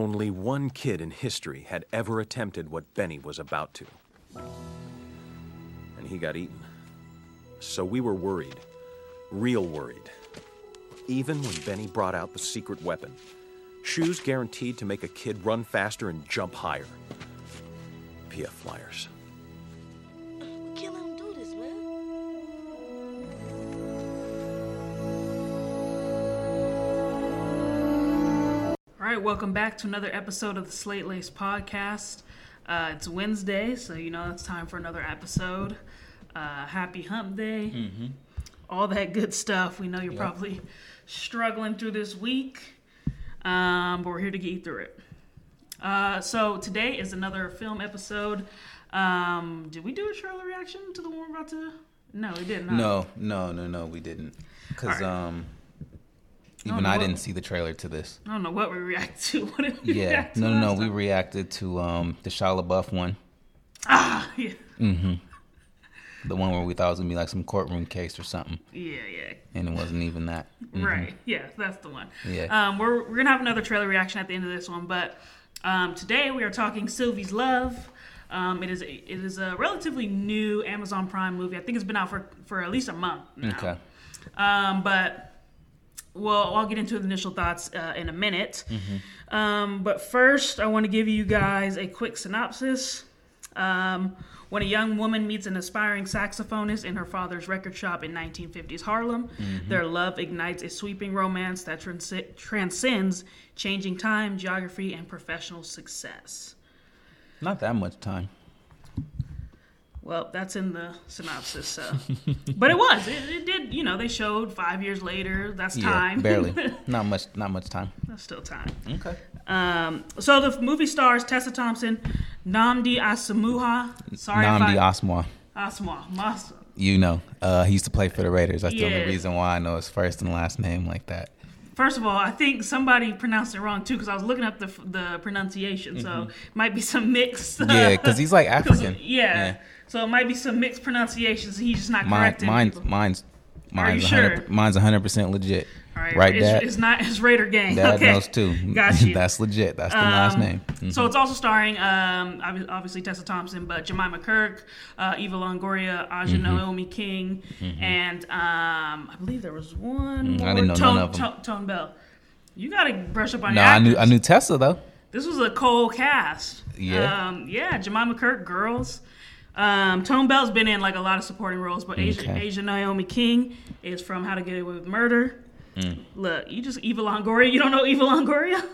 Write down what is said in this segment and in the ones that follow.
Only one kid in history had ever attempted what Benny was about to. And he got eaten. So we were worried. Real worried. Even when Benny brought out the secret weapon. Shoes guaranteed to make a kid run faster and jump higher. PF Flyers. Right, welcome back to another episode of the Slate Lace Podcast. Uh, it's Wednesday, so you know it's time for another episode. Uh, happy Hump Day, all that good stuff. We know you're probably struggling through this week, um, but we're here to get you through it. Uh, so today is another film episode. Um, did we do a trailer reaction to the one we're about to? No, we didn't. No, no, no, no, we didn't. Because Alright. um, even know I didn't see the trailer to this. I don't know what we react to. What did we Yeah, react to no, no, no. We reacted to um the Shia LaBeouf one, ah, yeah, Mm-hmm. the one where we thought it was gonna be like some courtroom case or something, yeah, yeah. and it wasn't even that. Right. Yeah, that's the one. Yeah. Um, we're we're gonna have another trailer reaction at the end of this one, but um, today we are talking Sylvie's Love. Um, it is a, it is a relatively new Amazon Prime movie. I think it's been out for for at least a month now. Okay. Um, but well, I'll get into the initial thoughts uh, in a minute. Um, but first, I want to give you guys a quick synopsis. Um, when a young woman meets an aspiring saxophonist in her father's record shop in 1950s Harlem, their love ignites a sweeping romance that transc- transcends changing time, geography, and professional success. Not that much time. Well, that's in the synopsis, so. but it was. It, it did, you know, they showed five years later. That's Yeah, time. barely. Not much. Not much time. That's still time. Okay. Um, so the movie stars Tessa Thompson, Nnamdi Asomugha. Sorry Nnamdi I, Osmar. Asma. Mas- You know, uh, he used to play for the Raiders. That's the only reason why I know his first and last name like that. First of all, I think somebody pronounced it wrong too because I was looking up the the pronunciation. So might be some. Mm-hmm. Yeah, because he's like African. yeah. So it might be some mixed pronunciations. He's just not Mine, correcting mine's, people. mine's, you mine's, sure? 100, mine's 100% legit. All right, right, it's, Dad? it's not it's Raider Gang. Dad okay. knows too. Got you. That's legit. That's the last Um, name. Mhm. So it's also starring, um, obviously Tessa Thompson, but Jemima Kirk, uh, Eva Longoria, Aja Mm-hmm. Naomi King, and um, I believe there was one Mm, I didn't know Tone, none of 'em. Tone, Tone Bell. You got to brush up on No, your I knew I knew Tessa though. This was a cold cast. Yeah. Um, yeah, Jemima Kirk, girls. Um, Tone Bell's been in like a lot of supporting roles, but Aja, Okay. Aja Naomi King is from How to Get Away with Murder. Mm. Look, you just Eva Longoria. You don't know Eva Longoria?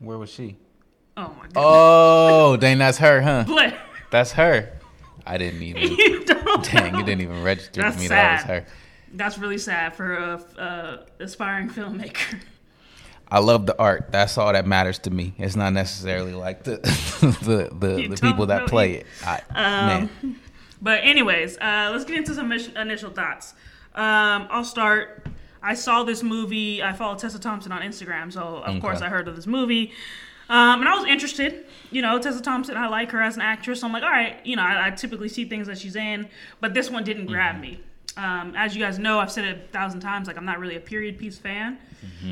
Where was she? Oh my god. Oh, dang, that's her, huh? Blair. That's her. I didn't even. you don't Dang, know. it didn't even register That's to me that was her. That's really sad for a, a aspiring filmmaker. I love the art. That's all that matters to me. It's not necessarily like the the the, the people that play it. I, man, But anyways, uh, let's get into some initial- thoughts. Um, I'll start. I saw this movie. I follow Tessa Thompson on Instagram, so of Okay. course I heard of this movie. Um, and I was interested. You know, Tessa Thompson, I like her as an actress. So I'm like, all right, you know, I, I typically see things that she's in, but this one didn't grab me. Um, as you guys know, I've said it a thousand times, like I'm not really a period piece fan.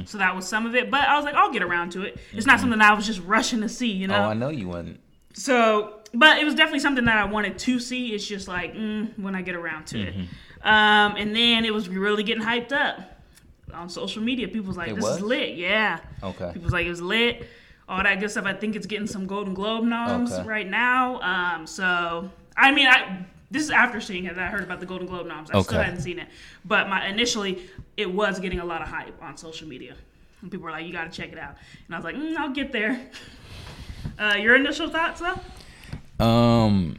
So that was some of it. But I was like, I'll get around to it. It's not something I was just rushing to see, you know? oh, I know you wasn't. So, but it was definitely something that I wanted to see. It's just like mm, when I get around to it. Um, and then it was really getting hyped up on social media. People was like, It "This was? is lit." Yeah. Okay. People was like, "It was lit." All that good stuff. I think it's getting some Golden Globe noms Okay. right now. Um, so I mean, I this is after seeing it that I heard about the Golden Globe noms. I still hadn't seen it, but my initially it was getting a lot of hype on social media. And people were like, "You got to check it out," and I was like, mm, "I'll get there." Uh, your initial thoughts, though? Um,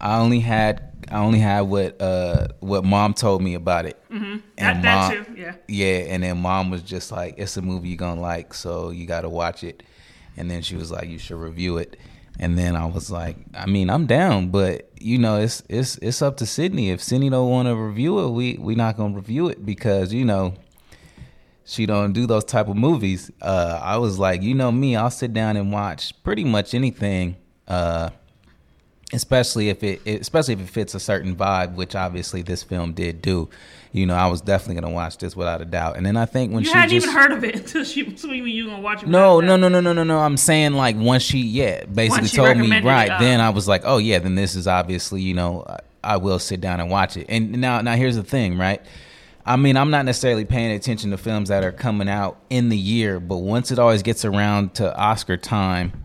I only had I only had what uh what mom told me about it. Mm-hmm. That, that too, yeah. Yeah, and then mom was just like, "It's a movie you're gonna like, so you got to watch it." And then she was like, "You should review it." And then I was like, "I mean, I'm down, but you know, it's it's it's up to Sydney. If Sydney don't want to review it, we we not gonna review it because you know." She don't do those type of movies. Uh, I was like, you know me, I'll sit down and watch pretty much anything. Uh, especially if it, especially if it fits a certain vibe, which obviously this film did do. You know, I was definitely gonna watch this without a doubt. And then I think when You she hadn't just, even heard of it until she so you you gonna watch it. no, no, no, no, no, no, no. I'm saying like once she, yeah, basically she told me right. uh, then I was like, oh yeah, then this is obviously, you know, I, I will sit down and watch it. And now, now here's the thing, right? I mean, I'm not necessarily paying attention to films that are coming out in the year, but once it always gets around to Oscar time,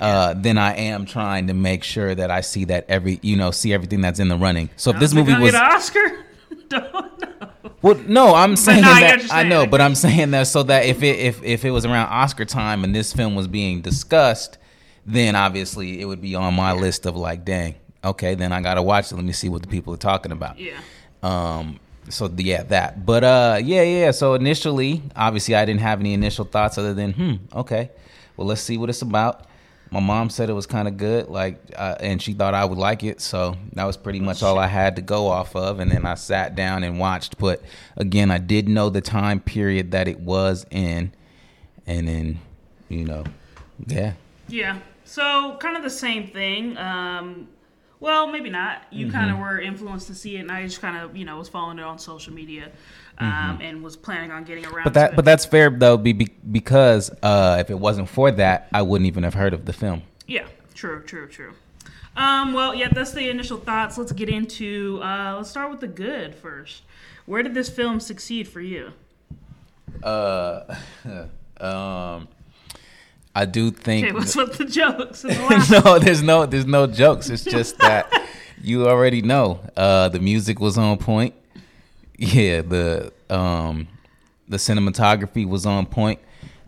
uh, then I am trying to make sure that I see that every, you know, see everything that's in the running. So if this movie was, get an Oscar. Don't know. well, no, I'm saying no, that I know, but I'm saying that so that if it if if it was around Oscar time and this film was being discussed, then obviously it would be on my list of like, dang, okay, then I gotta watch it. Let me see what the people are talking about. Yeah. Um. So yeah, that. But uh, yeah, yeah. So initially, obviously, I didn't have any initial thoughts other than, hmm, okay, well, let's see what it's about. My mom said it was kind of good, like, uh, and she thought I would like it. So that was pretty much all I had to go off of. And then I sat down and watched. But again, I did know the time period that it was in, and then, you know, yeah. Yeah. So kind of the same thing. Um, well, maybe not. You kind Mm-hmm. of were influenced to see it, and I just kind of, you know, was following it on social media, um, Mm-hmm. and was planning on getting around. But that, but that's fair though, be, be, because uh, if it wasn't for that, I wouldn't even have heard of the film. Yeah, true, true, true. Um, well, yeah, that's the initial thoughts. Let's get into. Uh, let's start with the good first. Where did this film succeed for you? Uh, um, I do think. Okay, what's with the jokes? The no, there's no, there's no jokes. It's just that you already know. Uh, the music was on point. Yeah, the um, the cinematography was on point.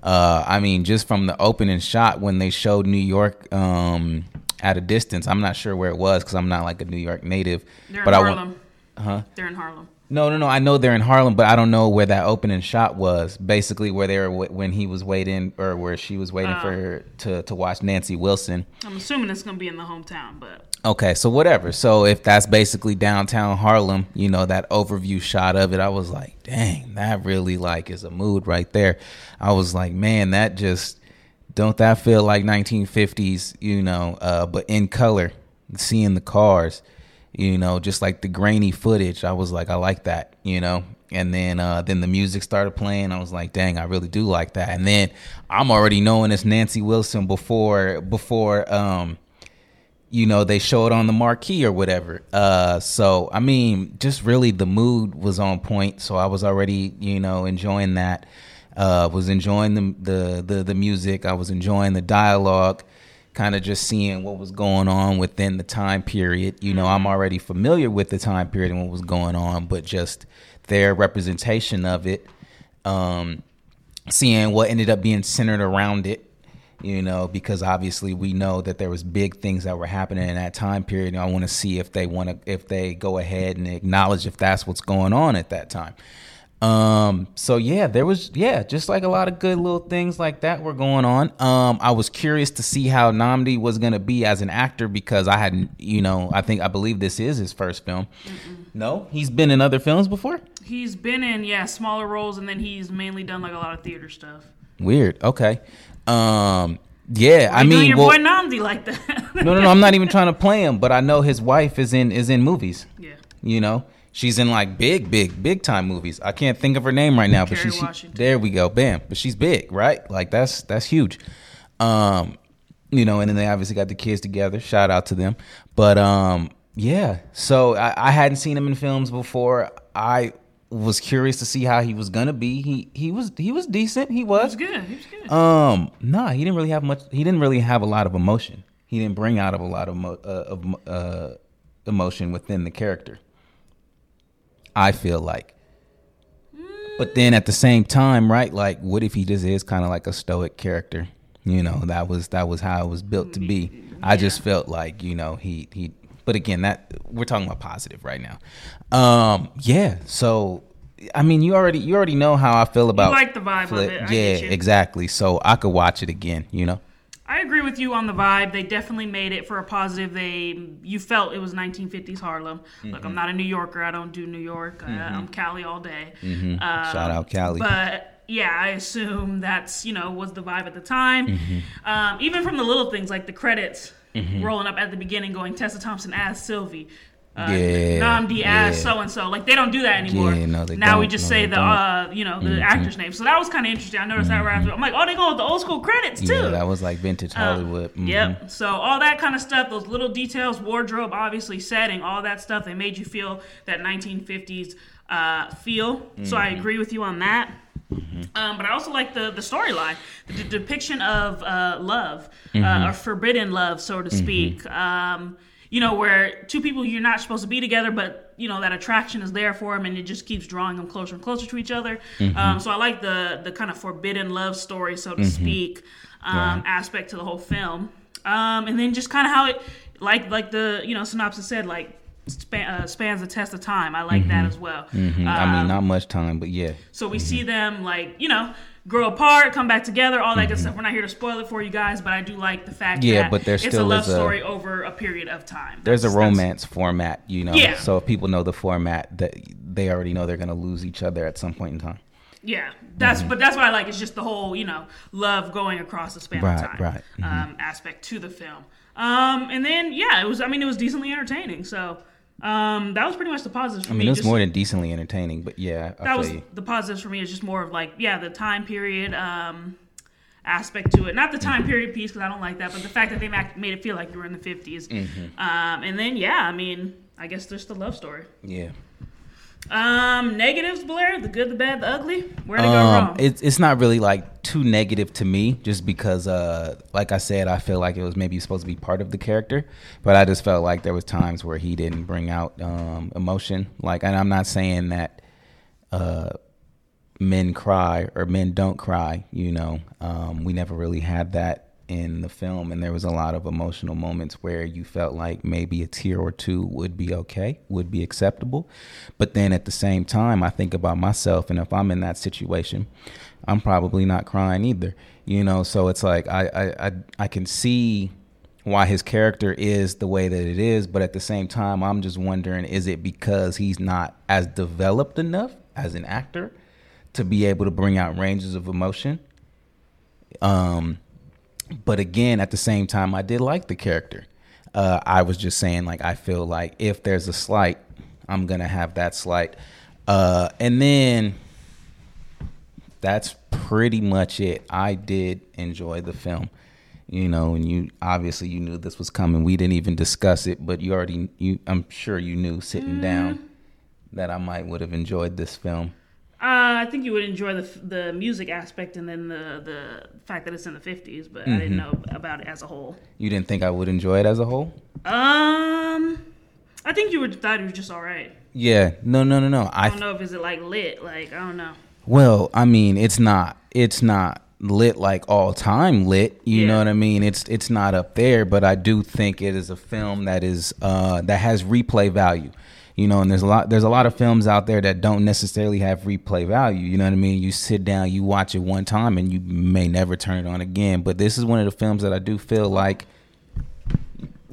Uh, I mean, just from the opening shot when they showed New York um, at a distance. I'm not sure where it was because I'm not like a New York native. They're in but I Harlem. huh? They're in Harlem. No, no, no. I know they're in Harlem, but I don't know where that opening shot was. Basically, where they were w- when he was waiting, or where she was waiting for her to to watch Nancy Wilson. I'm assuming it's gonna be in the hometown, but Okay, so whatever. So if that's basically downtown Harlem, you know that overview shot of it, I was like, dang, that really like is a mood right there. I was like, man, that just don't that feel like 1950s, you know, uh, but in color, seeing the cars, you know, just like the grainy footage. I was like, I like that, you know. And then uh, then the music started playing. I was like, dang, I really do like that. And then I'm already knowing it's Nancy Wilson before before um you know they show it on the marquee or whatever. Uh so i mean just really the mood was on point. So i was already you know enjoying that. Uh was enjoying the the the, the music. I was enjoying the dialogue kind of just seeing what was going on within the time period. You know i'm already familiar with the time period and what was going on but just their representation of it um seeing what ended up being centered around it you know because obviously we know that there was big things that were happening in that time period and i want to see if they want to if they go ahead and acknowledge if that's what's going on at that time. Um so yeah there was yeah just like a lot of good little things like that were going on. Um i was curious to see how Nnamdi was going to be as an actor because i hadn't you know i think i believe this is his first film. No? He's been in other films before? He's been in yeah smaller roles, and then he's mainly done like a lot of theater stuff. weird. Okay um yeah i mean your well, boy Nnamdi like that? no, no, no. I'm not even trying to play him, but I know his wife is in is in movies. yeah. You know, she's in like big, big, big time movies. I can't think of her name right now, but Kerry she's Washington. there. We go, bam. But she's big, right? Like that's that's huge. Um, you know, and then they obviously got the kids together. Shout out to them. But um, yeah. So I, I hadn't seen him in films before. I was curious to see how he was gonna be. He he was he was decent. He He was. was good. He was good. Um, nah, he didn't really have much. He didn't really have a lot of emotion. He didn't bring out of a lot of mo- uh, of uh, emotion within the character. I feel like. But then at the same time, right? Like, what if he just is kind of like a stoic character? You know, that was that was how it was built to be. I just felt like you know he he. But again, that we're talking about positive right now. Um, yeah. So, I mean, you already you already know how I feel about like the vibe of it. I yeah, exactly. So I could watch it again. You know. I agree with you on the vibe. They definitely made it for a positive. They you felt it was 1950s Harlem. Look, Mm-hmm. I'm not a New Yorker. I don't do New York. I, I'm Cali all day. Um, Shout out Cali. But yeah, I assume that's you know was the vibe at the time. Mm-hmm. Um, even from the little things like the credits. Rolling up at the beginning, going Tessa Thompson as Sylvie. Uh, Yeah, Nnamdi as yeah. so and so. Like they don't do that anymore. Yeah, no, now we just No, say the. Mm-hmm. uh, you know, the actor's name. So that was kind of interesting. I noticed that right after. I'm like, oh, they go with the old school credits too. Yeah, that was like vintage Uh, Hollywood. Mhm. Yep. So all that kind of stuff, those little details, wardrobe, obviously setting, all that stuff, they made you feel that 1950s uh, feel. So I Mm-hmm. agree with you on that. Um, but I also like the the storyline, the d- depiction of uh, love, Mm-hmm. uh, or forbidden love, so to speak. Um, you know, where two people you're not supposed to be together, but you know that attraction is there for them, and it just keeps drawing them closer and closer to each other. Mm-hmm. Um, so I like the the kind of forbidden love story, so to speak, um, aspect to the whole film. Um, and then just kind of how it, like like the you know synopsis said, like span, uh, spans the test of time. I like that as well. Mhm. I Um, mean, not much time, but yeah. so we see them like you know grow apart, come back together, all Mm-hmm. that good stuff. We're not here to spoil it for you guys, but I do like the fact Yeah, that but there it's a love is a- story over a period of time. There's a That's- that's- romance format, you know. Yeah. So if people know the format, that they already know they're gonna lose each other at some point in time. Yeah, that's Mm-hmm. but that's what I like. It's just the whole you know love going across the span Right, of time, right. Mm-hmm. Um, aspect to the film. Um, and then yeah, it was. I mean, it was decently entertaining. So um, that was pretty much the positives for I me. mean, it was just- more than decently entertaining, but yeah, I that was you. the positives for me is just more of like yeah the time period um aspect to it not the time period piece because i don't like that but the fact that they made it feel like you were in the 50s Mm-hmm. um and then yeah i mean i guess there's the love story Yeah. Um negatives blair the good the bad the ugly where'd it go Um, wrong it's it's not really like too negative to me, just because, uh, like I said, I feel like it was maybe supposed to be part of the character, but I just felt like there was times where he didn't bring out um, emotion. Like, and I'm not saying that uh, men cry or men don't cry. You know, um, we never really had that in the film, and there was a lot of emotional moments where you felt like maybe a tear or two would be okay, would be acceptable. But then at the same time, I think about myself, and if I'm in that situation, I'm probably not crying either. You know, so it's like I I I, I can see why his character is the way that it is, but at the same time, I'm just wondering is it because he's not as developed enough as an actor to be able to bring out ranges of emotion? Um, but again, at the same time, I did like the character. Uh, I was just saying, like, I feel like if there's a slight, I'm gonna have that slight. Uh, and then that's pretty much it. I did enjoy the film, you know, and you obviously you knew this was coming. We didn't even discuss it, but you already you I'm sure you knew sitting down that I might would have enjoyed this film. Uh, i think you would enjoy the the music aspect and then the the fact that it's in the 50s but i didn't know about it as a whole You didn't think I would enjoy it as a whole? um i think you would thought it was just all right Yeah, no, no, no, no. I I don't know if is it like lit, like I don't know. Well, I mean, it's not it's not lit like all time lit. You Yeah. know what I mean? It's it's not up there, but I do think it is a film that is uh that has replay value. You know, and there's a lot there's a lot of films out there that don't necessarily have replay value. You know what I mean? You sit down, you watch it one time and you may never turn it on again. But this is one of the films that I do feel like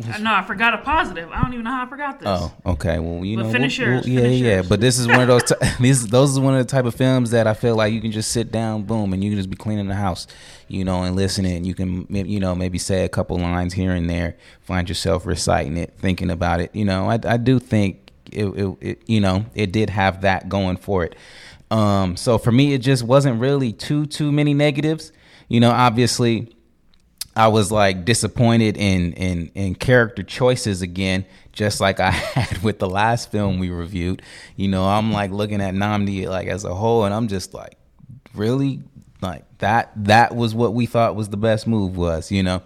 Uh, No, I forgot a positive. I don't even know how I forgot this. Oh, okay. Well, you But know, finish we'll- yours, we'll- yeah, finish yeah. yours. But this is one of those. T- these those is one of the type of films that I feel like you can just sit down, boom, and you can just be cleaning the house, you know, and listening. You can, you know, maybe say a couple lines here and there, find yourself reciting it, thinking about it. You know, I, I do think it, it, it, you know, it did have that going for it. Um, so for me, it just wasn't really too too many negatives. You know, obviously. I was like disappointed in in in character choices again, just like I had with the last film we reviewed. You know, I'm like looking at Nnamdi like as a whole, and I'm just like, really, like that that was what we thought was the best move was, you know.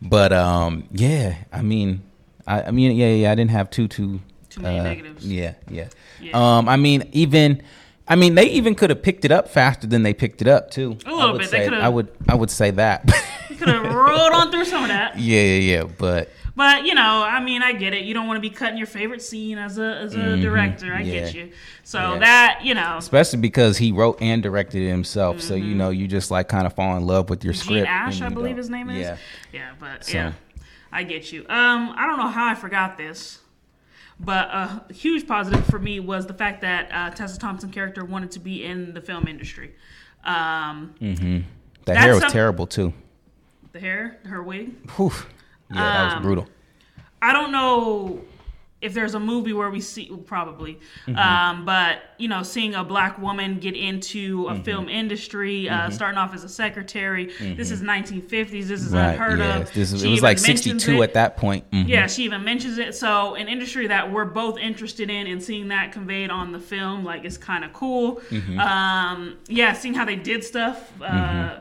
But um, yeah, I mean, I, I mean, yeah, yeah, I didn't have too too Too many uh, negatives. Yeah, yeah. Yeah. Um, I mean, even. I mean, they even could have picked it up faster than they picked it up too. A little I would bit. Say, I would. I would say that. Could have rolled on through some of that. Yeah, yeah, yeah. But But you know, I mean, I get it. You don't want to be cutting your favorite scene as a as a director. I get Mm-hmm. You. So Yeah. that you know, especially because he wrote and directed it himself, so you know you just like kind of fall in love with your Mm-hmm. Gene script. Ashe, I believe his name is. Yeah, Yeah, but So- yeah, I get you. Um, I don't know how I forgot this, but a huge positive for me was the fact that uh, Tessa Thompson character wanted to be in the film industry. Um, the That's hair was terrible too. the hair, her wig. Whew. Yeah, that was Um, brutal. I don't know if there's a movie where we see probably, Mm-hmm. um, but you know, seeing a black woman get into a Mm-hmm. film industry, uh, starting off as a secretary. This is 1950s. This is Right. unheard of. This, it was like mentions 62 it. at that point. Mhm. Yeah, she even mentions it. So, an industry that we're both interested in, and seeing that conveyed on the film, like, is kind of cool. Mm-hmm. Um, yeah, seeing how they did stuff uh,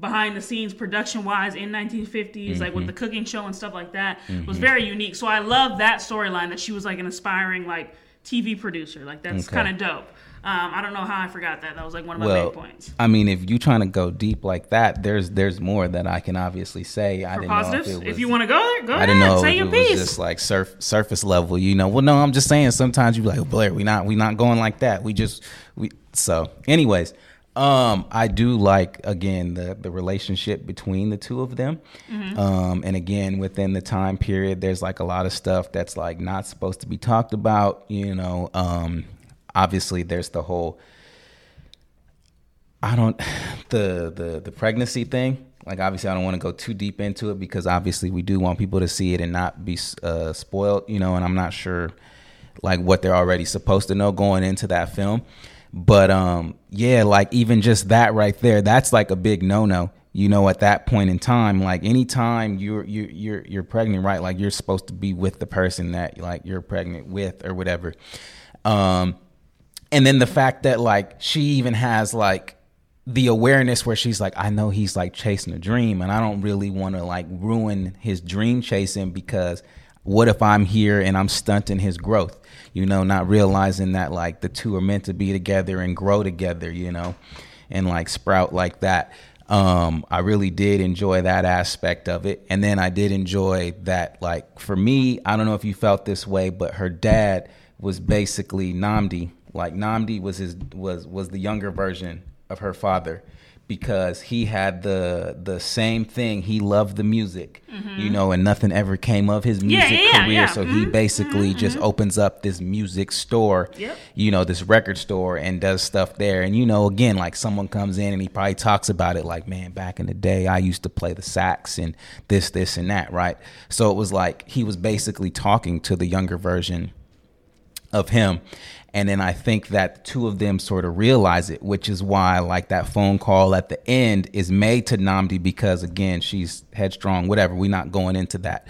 behind the scenes, production wise, in 1950s, like Mm-hmm. with the cooking show and stuff like that, was very unique. So, I love that storyline that she was like an aspiring like TV producer. Like, that's Okay. kind of dope. Um, I don't know how I forgot that. That was like one of my Well, main points. I mean, if you're trying to go deep like that, there's there's more that I can obviously say. I For didn't positives, know if, it if you want to go there, go I ahead. didn't know Say your it was piece. just like surf, surface level, you know. Well, no, I'm just saying. Sometimes you be like, Blair, we not we not going like that. We just we so. Anyways, um, I do like again the the relationship between the two of them, Mm-hmm. um, and again within the time period, there's like a lot of stuff that's like not supposed to be talked about. You know, um, obviously there's the whole I don't the the the pregnancy thing. Like obviously, I don't want to go too deep into it because obviously we do want people to see it and not be uh, spoiled, you know. And I'm not sure like what they're already supposed to know going into that film. But um, yeah, like even just that right there, that's like a big no no. You know, at that point in time, like anytime you're you you're you're pregnant, right? Like you're supposed to be with the person that like you're pregnant with or whatever. Um, and then the fact that like she even has like the awareness where she's like i know he's like chasing a dream and i don't really want to like ruin his dream chasing because what if i'm here and i'm stunting his growth? You know not realizing that like the two are meant to be together and grow together you know and like sprout like that. Um i really did enjoy that aspect of it. And then i did enjoy that like for me i don't know if you felt this way but her dad was basically Nnamdi. Like Nnamdi was his was was the younger version of her father because he had the the same thing. He loved the music, you know, and nothing ever came of his music Mm-hmm. yeah, yeah, career. yeah. So he Mhm, basically just opens up this music store, Yep. you know, this record store and does stuff there. And you know, again, like someone comes in and he probably talks about it like, man, back in the day, I used to play the sax and this, this, and that, right? So it was like he was basically talking to the younger version of him. And then I think that two of them sort of realize it, which is why like that phone call at the end is made to Nnamdi because again, she's headstrong, whatever. We're not going into that.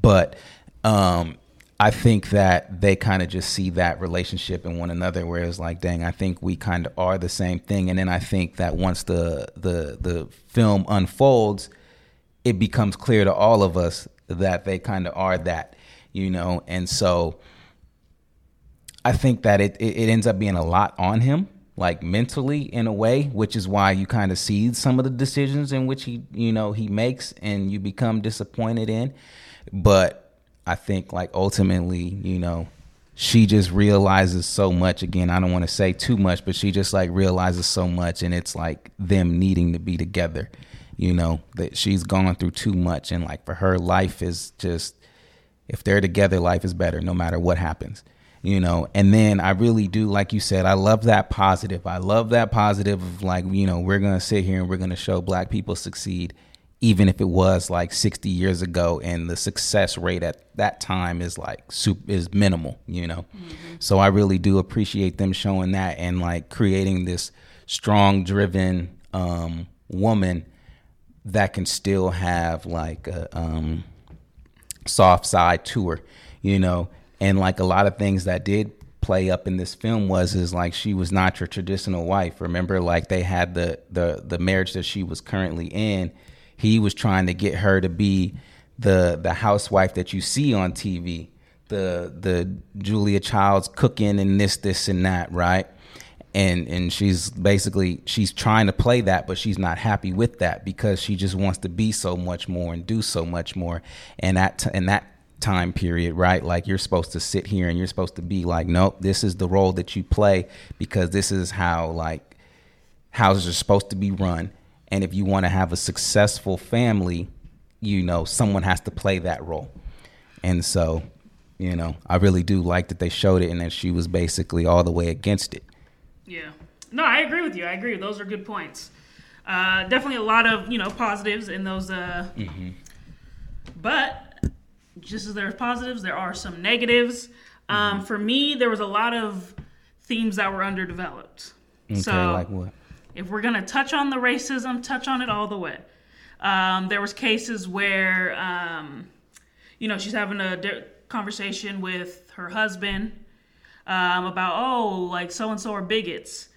But um I think that they kind of just see that relationship in one another where it's like, dang, I think we kind of are the same thing. And then I think that once the the the film unfolds, it becomes clear to all of us that they kind of are that, you know. And so I think that it, it, ends up being a lot on him, like mentally in a way, which is why you kind of see some of the decisions in which he, you know, he makes and you become disappointed in. But I think like ultimately, you know, she just realizes so much. Again, I don't want to say too much, but she just like realizes so much and it's like them needing to be together, you know, that she's gone through too much and like for her life is just if they're together, life is better no matter what happens. You know, and then I really do, like you said, I love that positive. I love that positive of like, you know, we're gonna sit here and we're gonna show black people succeed, even if it was like 60 years ago, and the success rate at that time is like is minimal. You know, so I really do appreciate them showing that and like creating this strong, driven um, woman that can still have like a um, soft side to her, you know. And like a lot of things that did play up in this film was is like she was not your traditional wife. Remember, like they had the the the marriage that she was currently in. He was trying to get her to be the the housewife that you see on TV, the the Julia Childs cooking and this this and that, right? and and she's basically she's trying to play that but she's not happy with that because she just wants to be so much more and do so much more and that in that time period right like you're supposed to sit here and you're supposed to be like nope this is the role that you play because this is how like houses are supposed to be run and if you want to have a successful family you know someone has to play that role and so you know i really do like that they showed it and that she was basically all the way against it Yeah. No, I agree with you. I agree. Those are good points. Uh, definitely a lot of you know positives in those uh, but just as there's positives, there are some negatives. Um, Mm-hmm. For me, there was a lot of themes that were underdeveloped. Okay, so like what? if we're gonna touch on the racism, touch on it all the way. Um, there was cases where, um, you know, she's having a di- conversation with her husband um, about, oh, like so and so are bigots.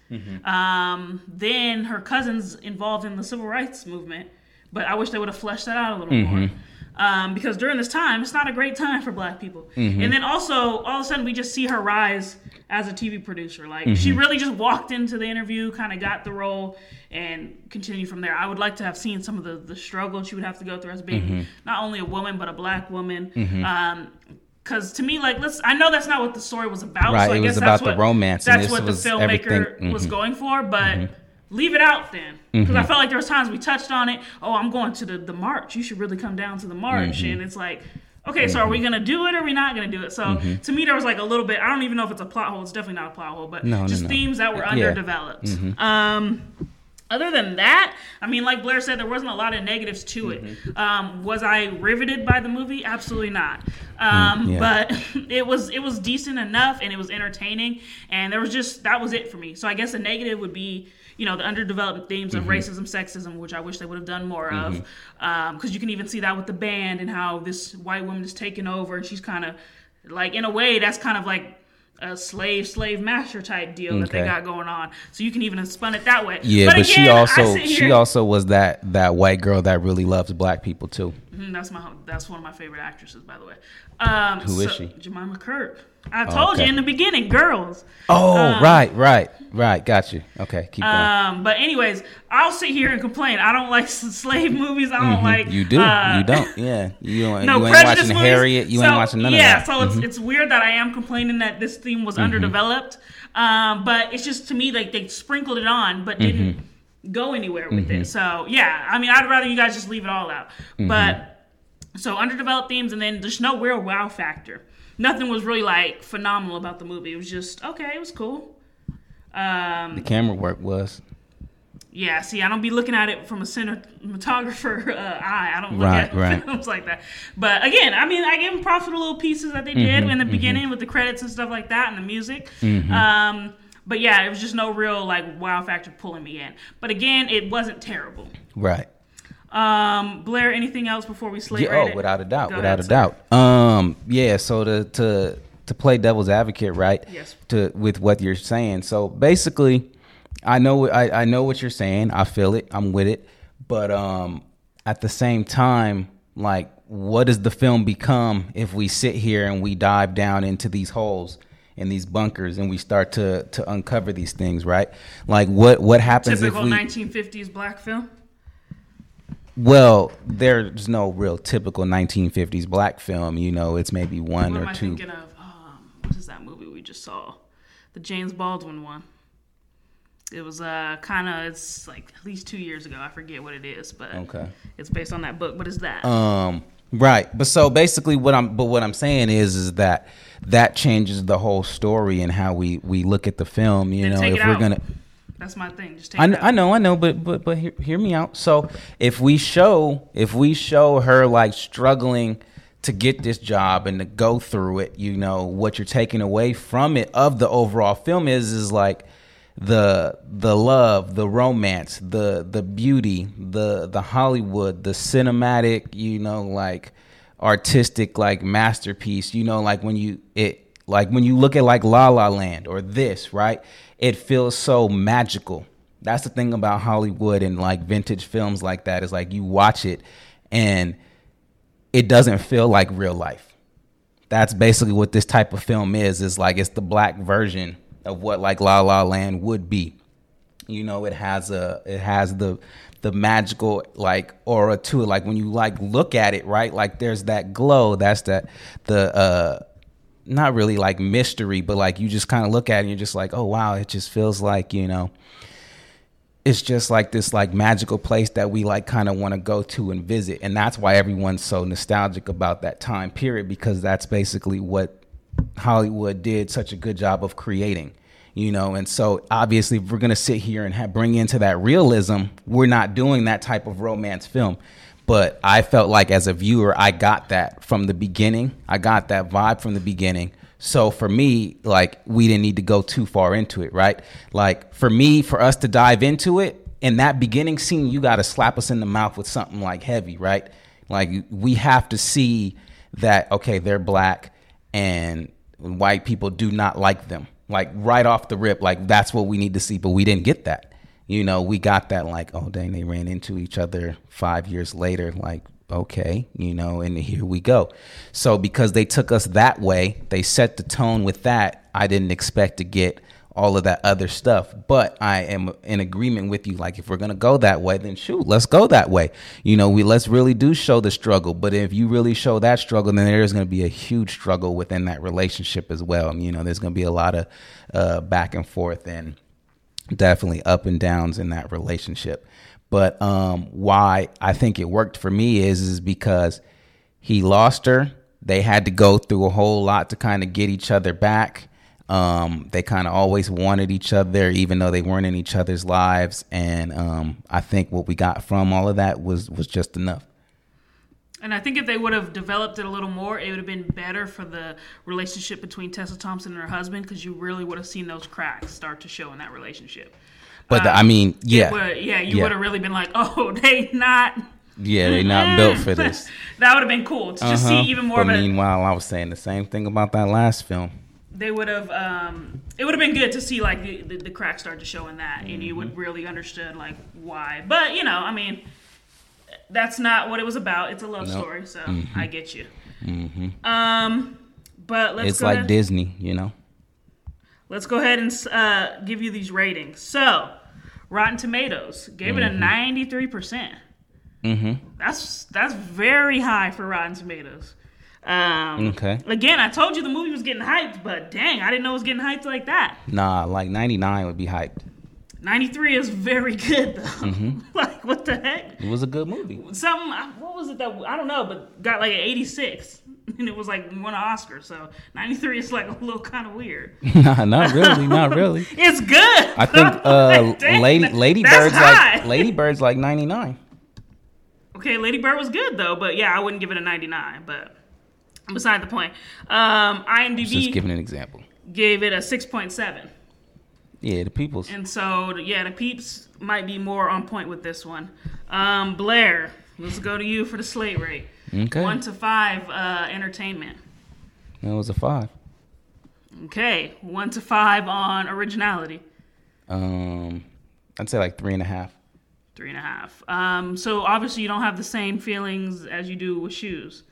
Um, then her cousin's involved in the civil rights movement, but I wish they would have fleshed that out a little more. Um, because during this time, it's not a great time for black people. And then also, all of a sudden, we just see her rise as a TV producer. Like, she really just walked into the interview, kind of got the role, and continued from there. I would like to have seen some of the, the struggle she would have to go through as being not only a woman, but a black woman. Um, because to me, like, let's. I know that's not what the story was about. Right, so I it guess was that's about the what, romance, and That's this what was the filmmaker was mhm. going for, but leave it out then. Because I felt like there was times we touched on it. Oh, I'm going to the, the march. You should really come down to the march. And it's like, okay, so are we gonna do it or are we not gonna do it? So to me, there was like a little bit. I don't even know if it's a plot hole. It's definitely not a plot hole, but No, no, just no. themes that were Yeah. underdeveloped. Um, other than that, I mean, like Blair said, there wasn't a lot of negatives to it. Um, was I riveted by the movie? Absolutely not. Um, Mm, yeah. But it was it was decent enough, and it was entertaining, and there was just that was it for me. So I guess a negative would be you know the underdeveloped themes Mm-hmm. of racism, sexism, which I wish they would have done more of, because you can even see that with the band and how this white woman is taking over, and she's kind of like in a way that's kind of like a slave slave master type deal that they got going on. So you can even spun it that way. Yeah, but, she again, I also she also was that that white girl that really loves black people too. Mhm, that's my that's one of my favorite actresses, by the way. Um, Who is so- she? Jemima Kirk. I told okay. you in the beginning, girls. Oh, Um, right, right, right. Got you. Okay, keep going. Um, but anyways, I'll sit here and complain. I don't like slave movies. I don't like Mm-hmm. you do. uh, you don't. Yeah. You don't. No you ain't prejudice watching movies. Harriet. You so, ain't watching none yeah, of that. Mm-hmm. so it's it's weird that I am complaining that this theme was underdeveloped. Um, but it's just to me like they sprinkled it on, but didn't Mm-hmm. Go anywhere with it. So yeah, I mean, I'd rather you guys just leave it all out. Mm-hmm. But so underdeveloped themes, and then there's no real wow factor. Nothing was really like phenomenal about the movie. It was just okay. It was cool. Um, the camera work was. yeah, see, I don't be looking at it from a cinematographer uh, eye. I don't look Right, at right. films like that. But again, I mean, I give them props for the little pieces that they did in the beginning with the credits and stuff like that and the music. Um, but yeah, it was just no real like wow factor pulling me in. But again, it wasn't terrible. Right. Um, Blair, anything else before we slate Yeah, rate oh, it? without a doubt, Go without ahead, a sir. doubt. Um, yeah. So to to to play devil's advocate, right? Yes. To with what you're saying. So basically, I know I I know what you're saying. I feel it. I'm with it. But um, at the same time, like, what does the film become if we sit here and we dive down into these holes? In these bunkers, and we start to to uncover these things, right? Like what what happens Typical if we 1950s black film. well, there's no real typical 1950s black film. You know, it's maybe one What am or I two. thinking of? Um, what is that movie we just saw? The James Baldwin one. It was uh kind of it's like at least two years ago. I forget what it is, but Okay. it's based on that book. What is that? Um, right. But so basically, what I'm but what I'm saying is is that that changes the whole story and how we we look at the film. You Then know, if we're out. gonna. That's my thing. Just take I. I know, I know, but but but hear, hear me out. So if we show if we show her like struggling to get this job and to go through it, you know, what you're taking away from it of the overall film is is like the the love, the romance, the the beauty, the the Hollywood, the cinematic, you know, like artistic like masterpiece, you know, like when you it like when you look at like La La Land or this, right? It feels so magical. That's the thing about Hollywood and like vintage films like that is like you watch it and it doesn't feel like real life. That's basically what this type of film is. Is like it's the black version of what like La La Land would be. You know, it has a it has the the magical like aura to it. Like when you like look at it, right? Like there's that glow. That's that the uh not really like mystery, but like you just kind of look at it and you're just like, oh wow, it just feels like, you know, it's just like this like magical place that we like kind of want to go to and visit and that's why everyone's so nostalgic about that time period because that's basically what hollywood did such a good job of creating you know and so obviously if we're going to sit here and have, bring into that realism we're not doing that type of romance film but I felt like as a viewer, I got that from the beginning. I got that vibe from the beginning. So for me, like we didn't need to go too far into it, right? Like for me, for us to dive into it in that beginning scene, you got to slap us in the mouth with something like heavy, right? Like we have to see that okay, they're black and white people do not like them. Like right off the rip, like that's what we need to see, but we didn't get that. You know, we got that like, oh dang, they ran into each other five years later. Like, okay, you know, and here we go. So because they took us that way, they set the tone with that. I didn't expect to get all of that other stuff. But I am in agreement with you. Like, if we're gonna go that way, then shoot, let's go that way. You know, we let's really do show the struggle. But if you really show that struggle, then there's gonna be a huge struggle within that relationship as well. You know, there's gonna be a lot of uh, back and forth and definitely up and downs in that relationship. But um, why I think it worked for me is is because he lost her. They had to go through a whole lot to kind of get each other back. Um, they kind of always wanted each other, even though they weren't in each other's lives. And um, I think what we got from all of that was was just enough. And I think if they would have developed it a little more, it would have been better for the relationship between Tessa Thompson and her husband because you really would have seen those cracks start to show in that relationship. But the, I mean, yeah, Would, yeah, you Yeah. would have really been like, oh, they not. yeah, they not built for this. that would have been cool to just see Uh-huh. even more But of it. meanwhile, I was saying the same thing about that last film. They would have. Um, it would have been good to see like the, the, the cracks start to show in that, and you Mm-hmm. would really understood like why. But you know, I mean, that's not what it was about. It's a love Nope. story, so I get you. mm-hmm. Um, but let's it's like ahead. Disney, you know. Let's go ahead and uh, give you these ratings. So, Rotten Tomatoes gave it a ninety three percent. Mm-hmm. That's that's very high for Rotten Tomatoes. Um, Okay. Again, I told you the movie was getting hyped, but dang, I didn't know it was getting hyped like that. Nah, like 99 would be hyped. 93 is very good though. Mm-hmm. like what the heck? It was a good movie. Something what was it that I don't know, but got like an 86 and it was like won an Oscar. So 93 is like a little kind of weird. nah, not really, not really. It's good. I think uh, Dang, Lady Lady Bird's high. like Lady Bird's like 99. Okay, Lady Bird was good though, but yeah, I wouldn't give it a 99. But beside the point, um, Just IMDb giving an example. gave it a 6.7. Yeah, the people's. And so, yeah, the peeps might be more on point with this one. Um, Blair, let's go to you for the slate rate. Okay. One to five, uh, entertainment. That was a five. Okay, one to five on originality. Um, I'd say like three and a half. Three and a half. Um, so obviously you don't have the same feelings as you do with shoes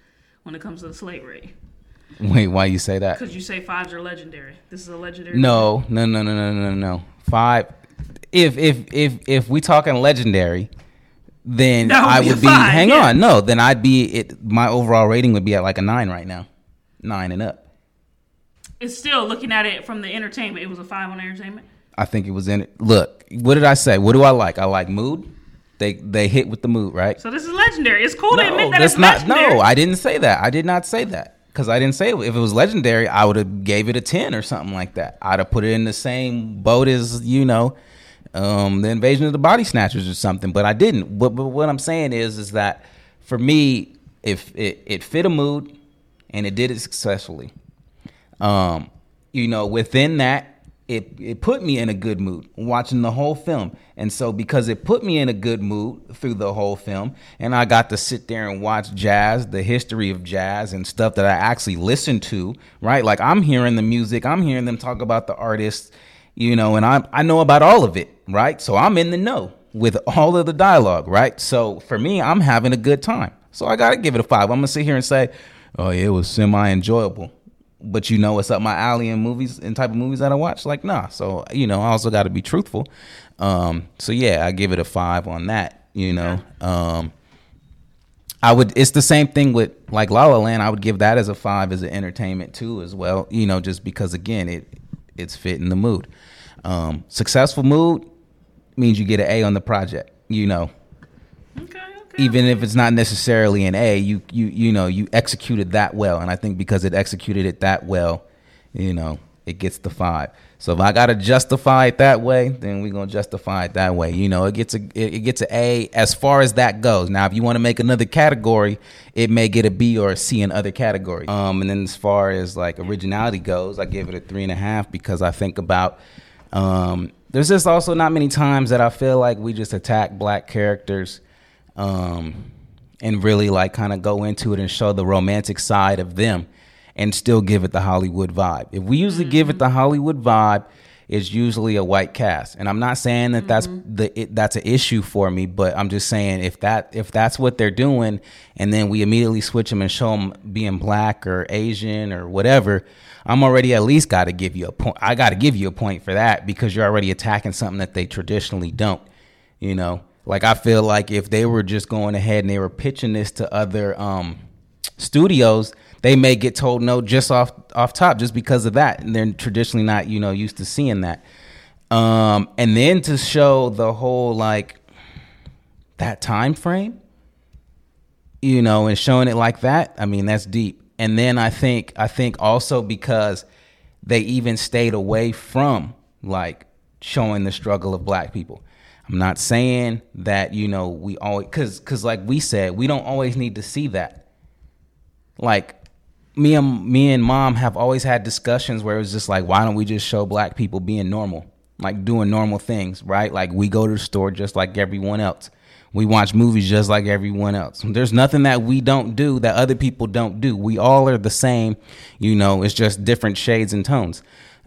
when it comes to the slate rate. Wait, why you say that? Because you say fives are legendary. This is a legendary. No, no, no, no, no, no, no. Five. If if if if we talking legendary, then would I be would be. five, hang yeah. on, no, then I'd be. It my overall rating would be at like a nine right now, nine and up. It's still looking at it from the entertainment. It was a five on entertainment. I think it was in it. Look, what did I say? What do I like? I like mood. They they hit with the mood, right? So this is legendary. It's cool to admit that that's it's not. legendary. No, I didn't say that. I did not say that because I didn't say it. if it was legendary, I would have gave it a ten or something like that. I'd have put it in the same boat as you know, um, the invasion of the body snatchers or something. But I didn't. But, but what I'm saying is, is that for me, if it, it fit a mood and it did it successfully, um, you know, within that, it it put me in a good mood watching the whole film. And so because it put me in a good mood through the whole film, and I got to sit there and watch jazz, the history of jazz and stuff that I actually listened to, right? Like I'm hearing the music, I'm hearing them talk about the artists, you know, and I I know about all of it, right? So I'm in the know with all of the dialogue, right? So for me, I'm having a good time. So I got to give it a 5. I'm going to sit here and say, "Oh, yeah, it was semi enjoyable." But you know what's up my alley in movies and type of movies that I watch? Like, nah. So, you know, I also got to be truthful. Um, so yeah, I give it a five on that, you know. Um, I would, it's the same thing with like La La Land. I would give that as a five as an entertainment too, as well, you know, just because again, it, it's fitting the mood. Um, successful mood means you get an A on the project, you know, okay. Even if it's not necessarily an A, you you you know you executed that well, and I think because it executed it that well, you know it gets the five. So if I gotta justify it that way, then we're gonna justify it that way. You know, it gets a it, gets a A as far as that goes. Now, if you want to make another category, it may get a B or a C in other categories. Um, and then as far as like originality goes, I give it a three and a half because I think about um, there's just also not many times that I feel like we just attack black characters um, and really like kind of go into it and show the romantic side of them and still give it the Hollywood vibe. If we usually give it the Hollywood vibe, it's usually a white cast. And I'm not saying that that's the it, that's an issue for me, but I'm just saying if that if that's what they're doing, and then we immediately switch them and show them being black or Asian or whatever. I'm already at least got to give you a point. I got to give you a point for that because you're already attacking something that they traditionally don't. You know, like I feel like if they were just going ahead and they were pitching this to other um, studios, they may get told no just off off top just because of that, and they're traditionally not you know used to seeing that. Um, and then to show the whole like that time frame, you know, and showing it like that, I mean that's deep. And then I think I think also because they even stayed away from like showing the struggle of black people. I'm not saying that you know we always cuz cuz like we said, we don't always need to see that. Like me and me and mom have always had discussions where it was just like why don't we just show black people being normal? Like doing normal things, right? Like we go to the store just like everyone else. We watch movies just like everyone else. There's nothing that we don't do that other people don't do. We all are the same, you know, it's just different shades and tones.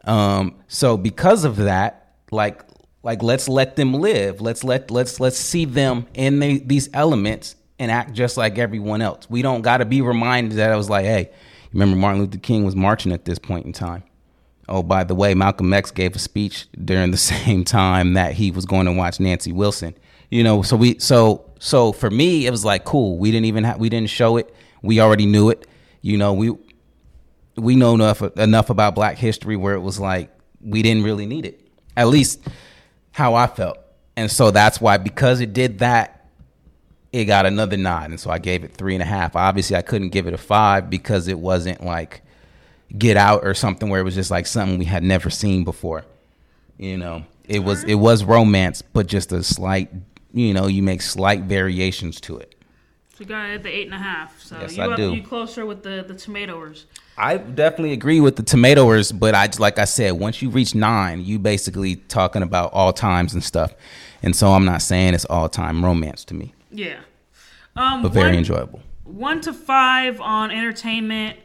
Um, so because of that, like like let's let them live. Let's let let's let's see them in the, these elements and act just like everyone else. We don't got to be reminded that I was like, hey, remember Martin Luther King was marching at this point in time. Oh, by the way, Malcolm X gave a speech during the same time that he was going to watch Nancy Wilson. You know, so we so so for me it was like cool. We didn't even have we didn't show it. We already knew it. You know, we we know enough enough about Black history where it was like we didn't really need it. At least how I felt. And so that's why because it did that, it got another nine. And so I gave it three and a half. Obviously I couldn't give it a five because it wasn't like Get Out or something where it was just like something we had never seen before. You know, it was it was romance, but just a slight. You know, you make slight variations to it. So you got it at the eight and a half. So Yes, you I up, do. you closer with the the tomatoers. I definitely agree with the tomatoers, but I like I said, once you reach nine, you basically talking about all times and stuff, and so I'm not saying it's all time romance to me, Yeah. Um, but very one- enjoyable. One to five on entertainment.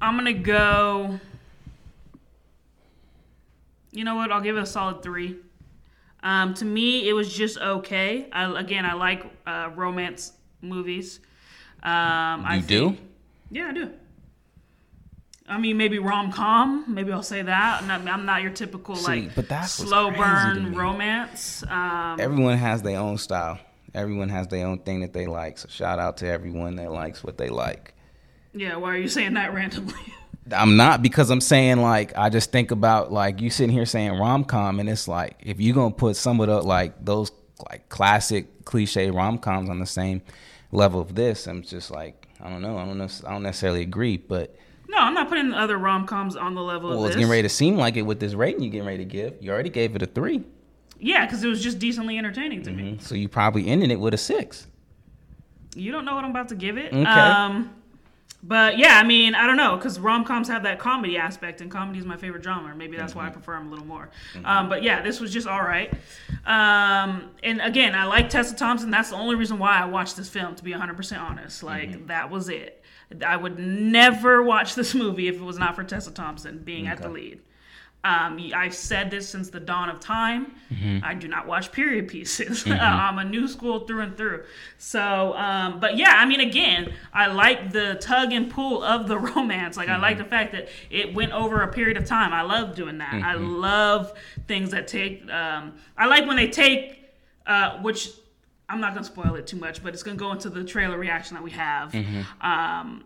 I'm gonna go. You know what? I'll give it a solid three. Um, to me, it was just okay. I, again, I like uh, romance movies. Um, I You do? think- Yeah, I do. I mean, maybe rom com. Maybe I'll say that. I'm not, I'm not your typical See, like but that's slow burn romance. Um, Everyone has their own style. Everyone has their own thing that they like. So shout out to everyone that likes what they like. yeah, why are you saying that randomly? I'm not because I'm saying like I just think about like you sitting here saying rom com and it's like if you're gonna put some of the like those like classic cliche rom coms on the same level of this, I'm just like I don't know. I don't know. I don't necessarily agree, but no, I'm not putting other rom coms on the level well, of it's getting ready to seem like it with this rating you're getting ready to give. You already gave it a three, Yeah, because it was just decently entertaining to Mm-hmm. me. so you probably ended it with a six. You don't know what I'm about to give it. Okay. Um, but yeah, I mean, I don't know, because rom coms have that comedy aspect, and comedy is my favorite genre. Maybe that's Mm-hmm. why I prefer them a little more. Um, but yeah, this was just all right. Um, and again, I like Tessa Thompson. That's the only reason why I watched this film, to be 100% honest. Like, Mm-hmm. that was it. I would never watch this movie if it was not for Tessa Thompson being at the lead. Um, I've said this since the dawn of time. I do not watch period pieces. I'm a new school through and through. So, um, but yeah, I mean, again, I like the tug and pull of the romance. Like, I like the fact that it went over a period of time. I love doing that. I love things that take. Um, I like when they take, uh, which I'm not gonna spoil it too much, but it's gonna go into the trailer reaction that we have. Um,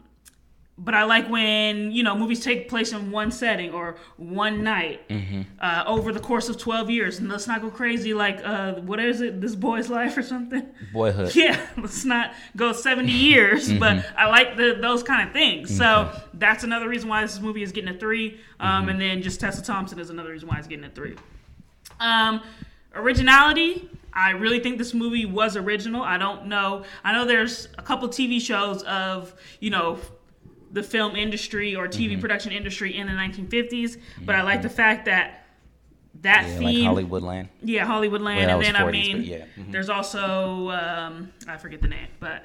but I like when you know movies take place in one setting or one night uh, over the course of twelve years, and let's not go crazy like uh, what is it, this boy's life or something. Boyhood. Yeah, let's not go seventy years, but I like the those kind of things. So that's another reason why this movie is getting a three, um, and then just Tessa Thompson is another reason why it's getting a three. Um, originality. I really think this movie was original. I don't know. I know there's a couple TV shows of you know the film industry or TV Mm-hmm. production industry in the 1950s, but I like the fact that that Yeah, theme, like Hollywoodland. yeah, Hollywoodland, Well, and then I mean, yeah. Mhm. there's also um, I forget the name, but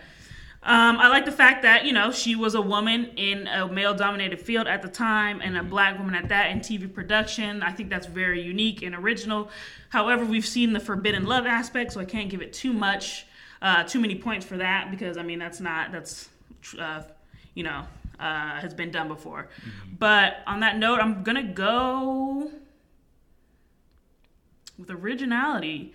um, I like the fact that you know she was a woman in a male-dominated field at the time, and Mm-hmm. a black woman at that in TV production. I think that's very unique and original. However, we've seen the forbidden love aspect, so I can't give it too much, uh, too many points for that because I mean that's not that's uh, you know uh, has been done before. Mm-hmm. But on that note, I'm gonna go with originality.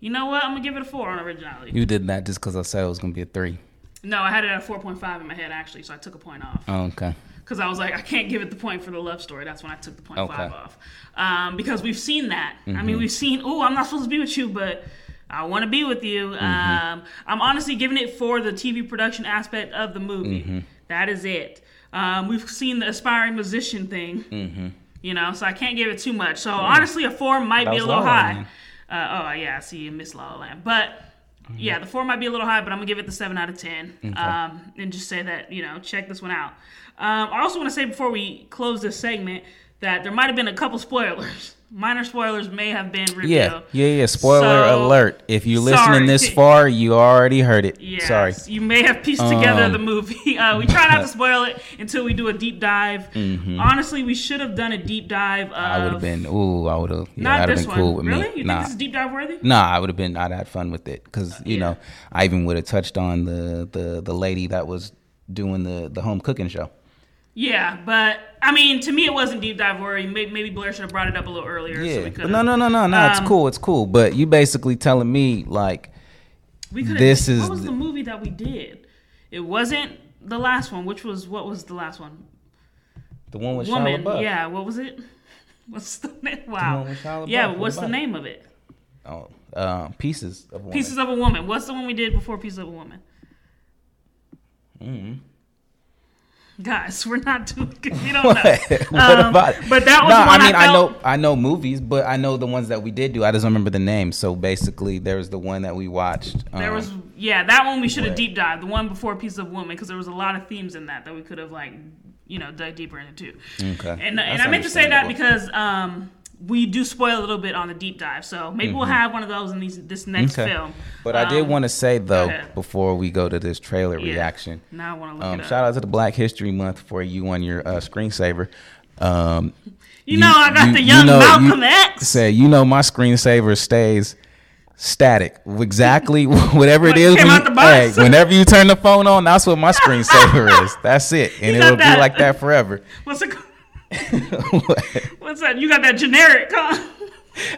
You know what? I'm gonna give it a four on originality. You did that just because I said it was gonna be a three. No, I had it at 4.5 in my head actually, so I took a point off Oh, okay. because I was like, I can't give it the point for the love story. That's when I took the point Okay. five off. Um, because we've seen that. I Mm-hmm. mean, we've seen, oh, I'm not supposed to be with you, but I want to be with you. Mm-hmm. Um, I'm honestly giving it for the TV production aspect of the movie. Mm-hmm. That is it. Um, we've seen the aspiring musician thing. Mm-hmm. You know, so I can't give it too much. So honestly, a four might That be a little high. Uh, oh yeah, I see you miss La La Land, but Mm-hmm. Yeah, the four might be a little high, but I'm gonna give it the seven out of ten, um, and just say that you know check this one out. Um, I also want to say before we close this segment that there might have been a couple spoilers. Minor spoilers may have been revealed. Yeah, yeah, yeah. Spoiler So, alert! If you're listening sorry. this far, you already heard it. Yes, Sorry. you may have pieced together Um, the movie. Uh, we try not to spoil it until we do a deep dive. Honestly, we should have done a deep dive. Mm-hmm. I would have been. Ooh, I would have. Yeah, not this have been cool one. with really? me. You nah, think this is deep dive worthy? nah. I would have been. I'd have had fun with it because you yeah. know I even would have touched on the the the lady that was doing the the home cooking show. Yeah, but I mean, to me, it wasn't deep dive worthy. Maybe, maybe Blair should have brought it up a little earlier. so Yeah, could. no, no, no, no, no. it's Um, cool. It's cool. But you basically telling me like We. This is what was the- the movie that we did? It wasn't the last one. Which was what was the last one? the one with Woman. Yeah. What was it? What's the name? Wow. Shia yeah. What's the name of it? Oh, uh, pieces of woman. Pieces of a Woman. What's the one we did before Pieces of a Woman? Mm-hmm. Guys, we're not doing good. We don't what? know. what Um, about it? but that was no, one I mean I I, know I know movies, but I know the ones that we did do. I just remember the name. So basically, there was the one that we watched. There um, was yeah, that one we should have deep dived. The one before Piece of Woman because there was a lot of themes in that that we could have like you know dug deeper into. Okay. And and I meant to say that because um we do spoil a little bit on the deep dive, so maybe we'll have one of those in these this next Mm-hmm. Okay. film. But I did Um, want to say though, before we go to this trailer yeah. reaction, Now I want to look um, it up. shout out to the Black History Month for you on your uh, screensaver. Um, you, know I got you- the you young know- Malcolm you X. Say, you know, my screensaver stays static. Exactly whatever it is. when you- hey, whenever you turn the phone on, that's what my screensaver is. That's it, and it'll that. be like that forever. What's it? What's that? You got that generic huh?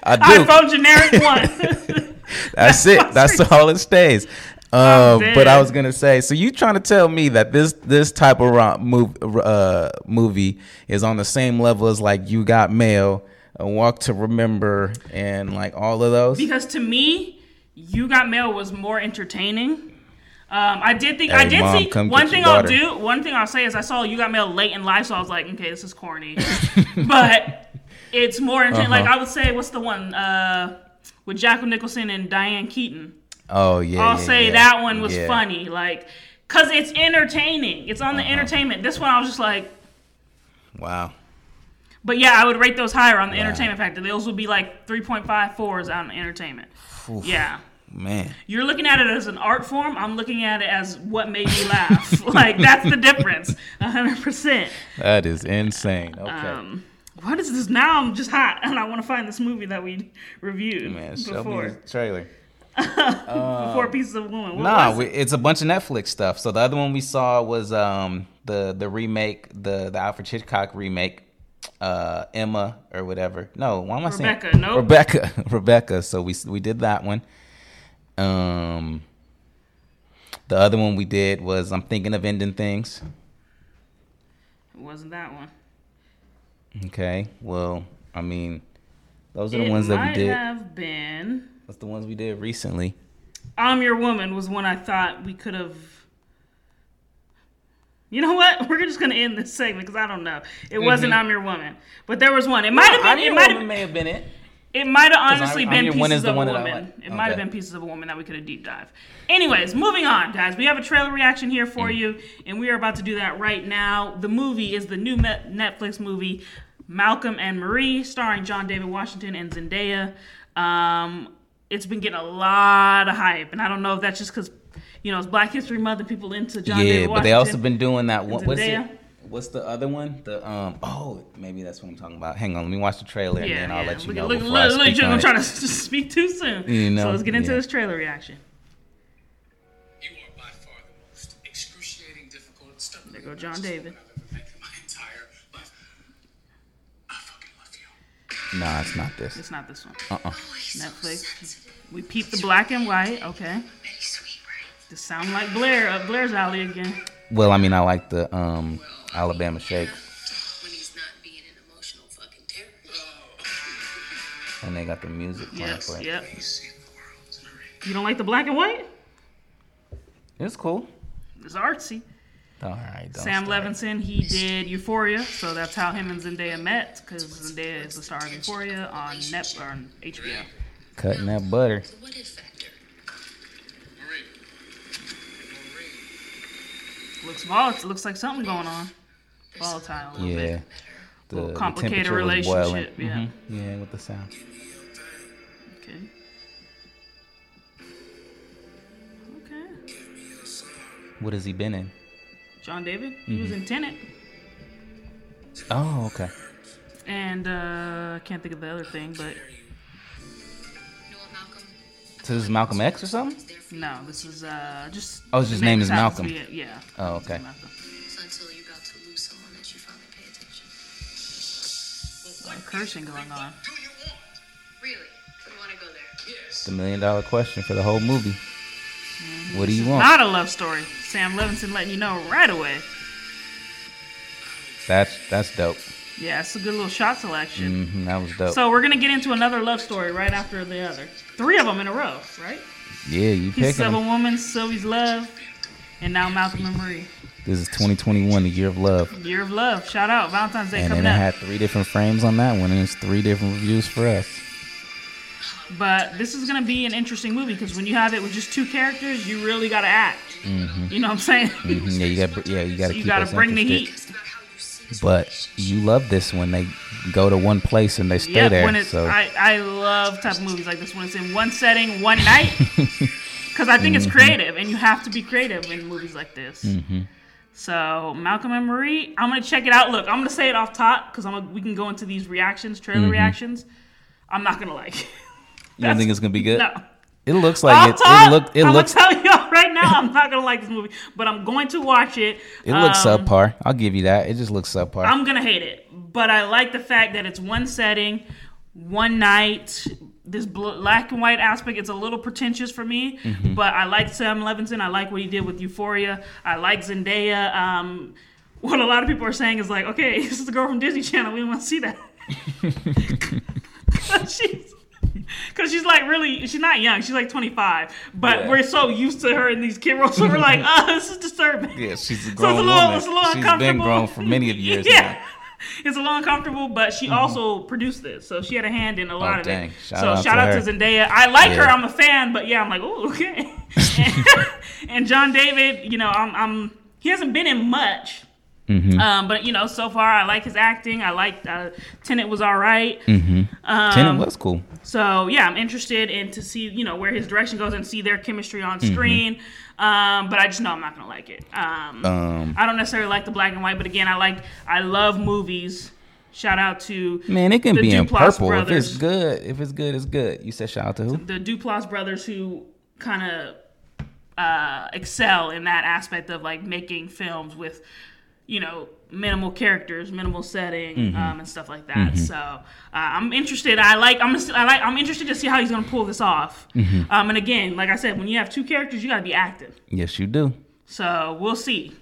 I do. iPhone generic one. That's it. That's all it stays. I'm Uh, but I was gonna say, so you trying to tell me that this this type of ro- move, uh, movie is on the same level as like You Got Mail, A Walk to Remember, and like all of those? because to me, You Got Mail was more entertaining. Um, I did think I did Mom, see one thing I'll do. One thing I'll say is I saw You Got Mail late in life, so I was like, okay, this is corny, but it's more. Like Uh-huh. I would say, what's the one uh, with Jack Nicholson and Diane Keaton? oh yeah, I'll yeah, say yeah. that one was Yeah. funny, like because it's entertaining. It's on the Uh-huh. entertainment. This one I was just like. Wow. But yeah, I would rate those higher on the Wow. entertainment factor. Those would be like 3.5 fours on entertainment. Oof. Yeah. Man, You're looking at it as an art form. I'm looking at it as what made me laugh. like that's the difference. 100%. that is insane. Okay. Um, what is this? Now I'm just hot and I want to find this movie that we reviewed Man, before. trailer. before Pieces of Woman. What Nah, it? it's a bunch of Netflix stuff. So the other one we saw was um the the remake, the the Alfred Hitchcock remake, uh Emma or whatever. No, why am I saying Rebecca, nope. Rebecca, Rebecca. So we we did that one. Um, the other one we did was I'm thinking of ending things. It wasn't that one. Okay. Well, I mean, those are the it ones that we did. have been. That's the ones we did recently. I'm Your Woman was one I thought we could have. You know what? We're just gonna end this segment because I don't know. It wasn't I'm Your Woman, but there was one. It might have been. I'm been. Your It might Woman have. may have been it. It might have honestly I'm been Your pieces One the of a I woman. like. It might have been pieces of a woman that we could have deep dive. Anyways, moving on, guys. We have a trailer reaction here for Mm. you, and we are about to do that right now. The movie is the new Netflix movie Malcolm and Marie, starring John David Washington and Zendaya. Um, it's been getting a lot of hype, and I don't know if that's just because you know it's Black History Month and people into John yeah, David but they also been doing that one. What's it? Zendaya. What's the other one? The um. Oh, maybe that's what I'm talking about. Hang on, let me watch the trailer and yeah, then I'll yeah. let you look, know look, before look, I look, speak you're on gonna it. try to speak too soon. You know, so let's get into yeah. this trailer reaction. You are by far the most excruciating, difficult, stubborn. There go John David. I've ever met in my entire life. I fucking love you. Nah, it's not this. It's not this one. Uh-uh. Netflix. We peep the black and white. Okay. This sound like Blair up Blair's alley again. Well, I mean, I like the um Alabama Shake, When he's not being an emotional fucking terrorist. and they got the music playing Yes. for it. Yep. You see the world, Marie. You don't like the black and white? It's cool. It's artsy. All right. Don't Sam start. Levinson, he did Euphoria, so that's how him and Zendaya met, because Zendaya is the star of Euphoria on Net or on HBO. Cutting that butter. The what if factor. Marie. Marie. Looks volatile. Looks like something going on. Volatile. a little Yeah. bit. The, Little the complicated boiling. relationship, yeah. Mhm. Yeah, with the sound. Okay. Okay. What has he been in? John David, he was in Tenet, Oh, okay. and uh, can't think of the other thing, but You know what, Malcolm? So this is Malcolm X or something? No, this is uh, just. Oh, his the name is Malcolm. Yeah. Oh, okay. Cursing going on. Do? Really? You want to go there? Yes. The million dollar question for the whole movie. What do you want? Not a love story. Sam Levinson letting you know right away. That's that's dope. Yeah, it's a good little shot selection. hmm that was dope. So we're gonna get into another love story right after the other. Three of them in a row, right? yeah, you Pieces picking. of a. Woman, Sylvie's Love, and now Malcolm and Marie. This is 2021, the year of love, Year of Love. Shout out Valentine's Day and coming then it up. had three different frames on that one, and it's three different reviews for us. But this is gonna be an interesting movie because when you have it with just two characters, you really gotta act. You know what I'm saying? Mhm, Yeah, you got yeah, you got to you gotta bring the heat. It's about how you see this But you love this when they go to one place and they stay Yeah, there. when it's so I, I love type of movies like this when it's in one setting, one night. Because I think it's Mm-hmm. creative, and you have to be creative in movies like this. So Malcolm and Marie, I'm gonna check it out. Look, I'm gonna say it off top because I'm gonna, we can go into these reactions, trailer Mm-hmm. reactions. I'm not gonna like. you don't think it's gonna be good? No. It looks like it. top, It look. It I'm looks. gonna tell y'all right now, I'm not gonna like this movie, but I'm going to watch it. It looks Um, subpar. I'll give you that. It just looks subpar. I'm gonna hate it, but I like the fact that it's one setting, one night. This bl- black and white aspect it's a little pretentious for me, Mm-hmm. but I like Sam Levinson. I like what he did with Euphoria. I like Zendaya. Um, what a lot of people are saying is like, okay, this is the girl from Disney Channel. We don't want to see that. she's because she's like really she's not young she's like 25 but Yeah. we're so used to her in these kid roles so we're like oh this is disturbing yeah, she's a so grown it's a little, woman. it's a little She's been grown for many of years. yeah. now. Mm-hmm. It's a little uncomfortable, but she also produced this, so she had a hand in a lot of Oh, dang. it. Shout so out shout to out her. to Zendaya. I like her. I'm a fan, but yeah, I'm like, oh, okay. and, and John David, you know, I'm, I'm he hasn't been in much, Mm-hmm. um, but you know, so far I like his acting. I like uh, Tenet was all right. Mm-hmm. Um, Tenet was cool. So yeah, I'm interested in to see you know where his direction goes and see their chemistry on Mm-hmm. screen. Um, but I just know I'm not gonna like it. Um, Um, I don't necessarily like the black and white, but again, I like I love movies. Shout out to man, it can the be in purple. brothers. If it's good, if it's good, it's good. You said shout out to who? the Duplass brothers who kind of uh, excel in that aspect of like making films with you know minimal characters, minimal setting, Mm-hmm. um, and stuff like that. So uh, I'm interested. I like. I'm. I like. I'm interested to see how he's gonna pull this off. Mm-hmm. Um, and again, like I said, when you have two characters, you gotta be active. Yes, you do. So we'll see.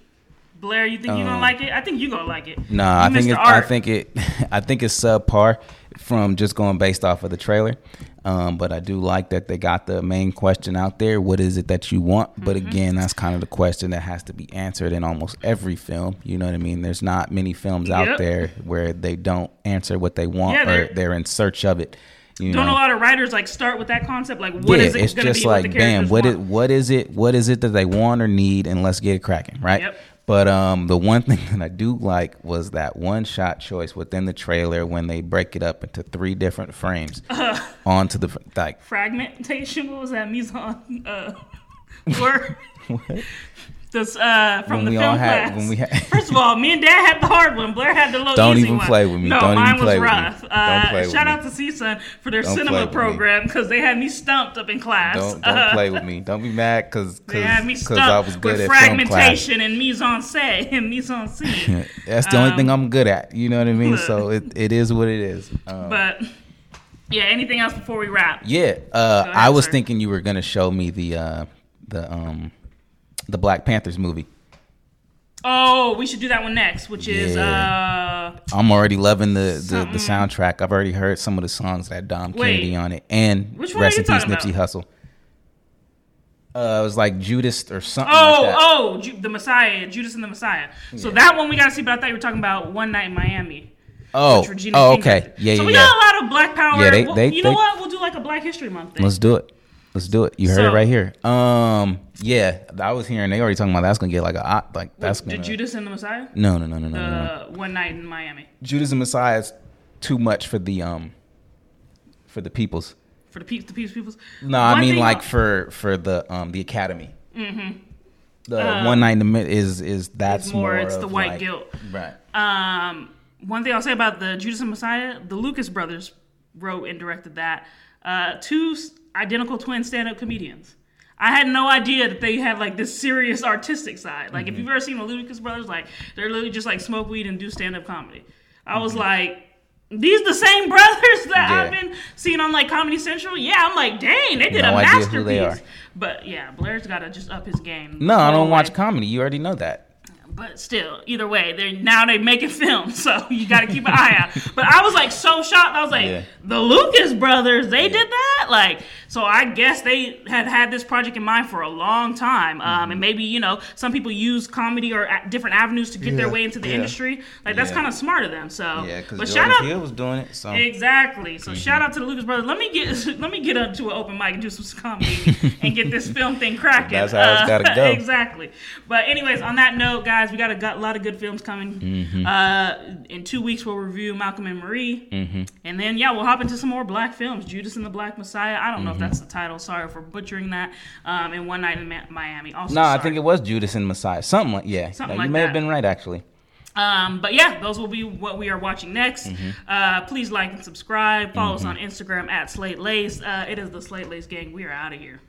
Blair, you think you're gonna like it? I think you're gonna like it. No, I think it, I think it I think it's subpar from just going based off of the trailer. Um, but I do like that they got the main question out there. What is it that you want? But Mm-hmm. again, that's kind of the question that has to be answered in almost every film. You know what I mean? There's not many films Yep. out there where they don't answer what they want Yeah, or they're- they're in search of it. You Don't know? a lot of writers like start with that concept? Like, what yeah, is it it's gonna just be? like what bam, what it want? what is it what is it that they want or need and let's get it cracking, right? Yep. But um the one thing that I do like was that one shot choice within the trailer when they break it up into three different frames onto the like fragmentation. What was that? Mise en uh, word. This uh, from When the we film all had- class. when we had- First of all, me and Dad had the hard one. Blair had the low Don't easy even one. play with me. No, Don't even mine play was with me. rough. Don't Uh, play with shout me. out to CSUN for their Don't play cinema with me. program because they had me stumped up in class. don't don't Uh, play with me. Don't be mad cuz They had me cuz stumped I was good with at film class. fragmentation and mise en scène and mise en scene. That's the only thing I'm good at. You know what I mean? So it, it is what it is. Um, but yeah, anything else before we wrap? Yeah, uh, ahead, I was sir. thinking you were gonna show me the uh, the um the Black Panthers movie. Oh, we should do that one next, which is uh I'm already loving the, the, the soundtrack. I've already heard some of the songs that Dom Wait. Kennedy on it, and Which one rest are in you peace, talking Nipsey about? Hussle. Uh, it was like Judas or something Oh, like that. oh, Ju- the Messiah, Judas and the Messiah. So that one we gotta see, but I thought you were talking about One Night in Miami. oh, Regina oh, King okay, did. yeah, So yeah, we yeah. got a lot of Black Power. Yeah, they- Well, they- you know they- what? We'll do like a Black History Month thing. Let's do it. Let's do it. You heard So- it right here. Um, yeah, I was hearing they already talking about that's gonna get like a like that's Did gonna. Judas and the Messiah? no, no, no, no, no, no, no. Uh, One Night in Miami Judas and Messiah is too much for the um for the peoples. for the peeps, the peeps, peoples. No, I mean like for for the um the academy. Mm-hmm. The one night in the mid is is that's Uh, more, more. it's the white like- guilt. Right. Um, one thing I'll say about the Judas and Messiah, the Lucas brothers wrote and directed that. Uh, two identical twin stand-up comedians. I had no idea that they had like this serious artistic side. Like Mm-hmm. if you've ever seen the Lucas brothers, like they're literally just like smoke weed and do stand-up comedy. I was like. These the same brothers that I've Mm-hmm. Been seeing on like Comedy Central. Yeah, I'm like, dang, they did No a masterpiece. who they are. But yeah, Blair's got to just up his game. No, I don't watch comedy. You already know that. But still, either way, they're now they making films, so you got to keep an eye out. But I was like so shocked. I was like, Yeah. the Lucas brothers, they did that, like. So I guess they have had this project in mind for a long time, um, Mm-hmm. and maybe you know some people use comedy or different avenues to get their way into the yeah. industry. Like that's Yeah. kind of smart of them. So, Yeah, because shout out. Peele was doing it. So Exactly. Mm-hmm. So shout out to the Lucas brothers. Let me get let me get up to an open mic and do some comedy and get this film thing cracking. That's how it's gotta go. exactly. But anyways, on that note, guys, we got a, got a lot of good films coming. Mm-hmm. Uh, in two weeks, we'll review Malcolm and Marie, Mm-hmm. and then yeah, we'll hop into some more black films. Judas and the Black Messiah. I don't know if Mm-hmm. That's the title. Sorry for butchering that. Um, and One Night in Ma- Miami. Also, no, I think it was Judas and Messiah. Something like yeah. Something you like may that. have been right actually. Um, but yeah, those will be what we are watching next. Mm-hmm. Uh, please like and subscribe. Follow us on Instagram at Slate Lace. Uh, it is the Slate Lace Gang. We are out of here.